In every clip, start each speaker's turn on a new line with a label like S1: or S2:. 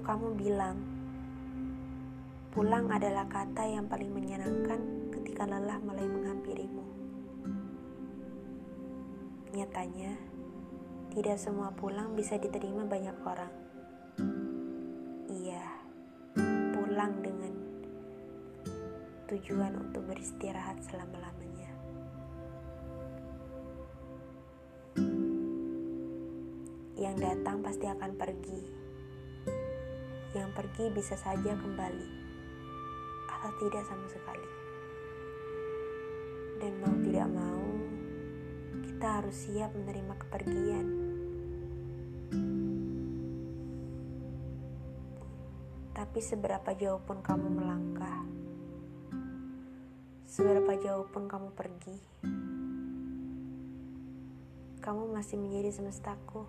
S1: Kamu bilang, pulang adalah kata yang paling menyenangkan ketika lelah mulai menghampirimu. Nyatanya, tidak semua pulang bisa diterima banyak orang. Iya, pulang dengan tujuan untuk beristirahat selama-lamanya. Yang datang pasti akan pergi. Yang pergi bisa saja kembali, atau tidak sama sekali. Dan mau tidak mau, kita harus siap menerima kepergian. Tapi seberapa jauh pun kamu melangkah, seberapa jauh pun kamu pergi, kamu masih menjadi semestaku.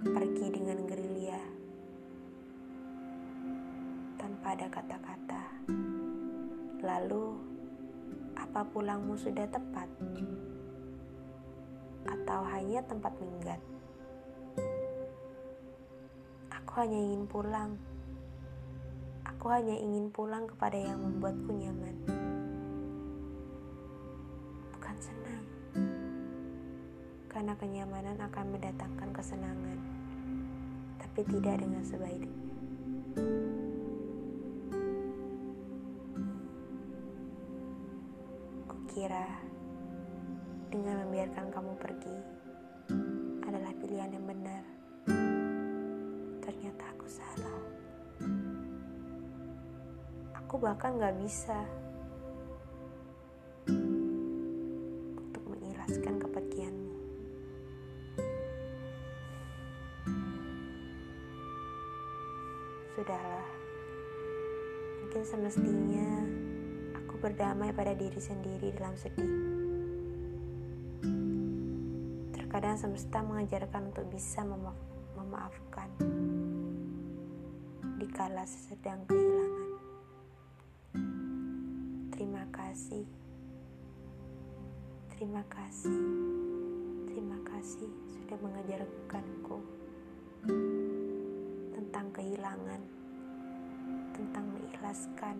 S1: Pergi dengan gerilya tanpa ada kata-kata. Lalu, apa pulangmu sudah tepat? Atau hanya tempat minggat? Aku hanya ingin pulang. Aku hanya ingin pulang kepada yang membuatku nyaman. Bukan senang. Karena kenyamanan akan mendatangkan kesenangan. Tapi tidak dengan sebaiknya. Kukira dengan membiarkan kamu pergi adalah pilihan yang benar. Ternyata aku salah. Aku bahkan gak bisa untuk mengikhlaskan kepergianmu. Sudahlah, mungkin semestinya aku berdamai pada diri sendiri dalam sedih. Terkadang semesta mengajarkan untuk bisa mema memaafkan dikala sedang kehilangan. Terima kasih. Terima kasih. Terima kasih sudah mengajarkanku kehilangan, tentang mengikhlaskan.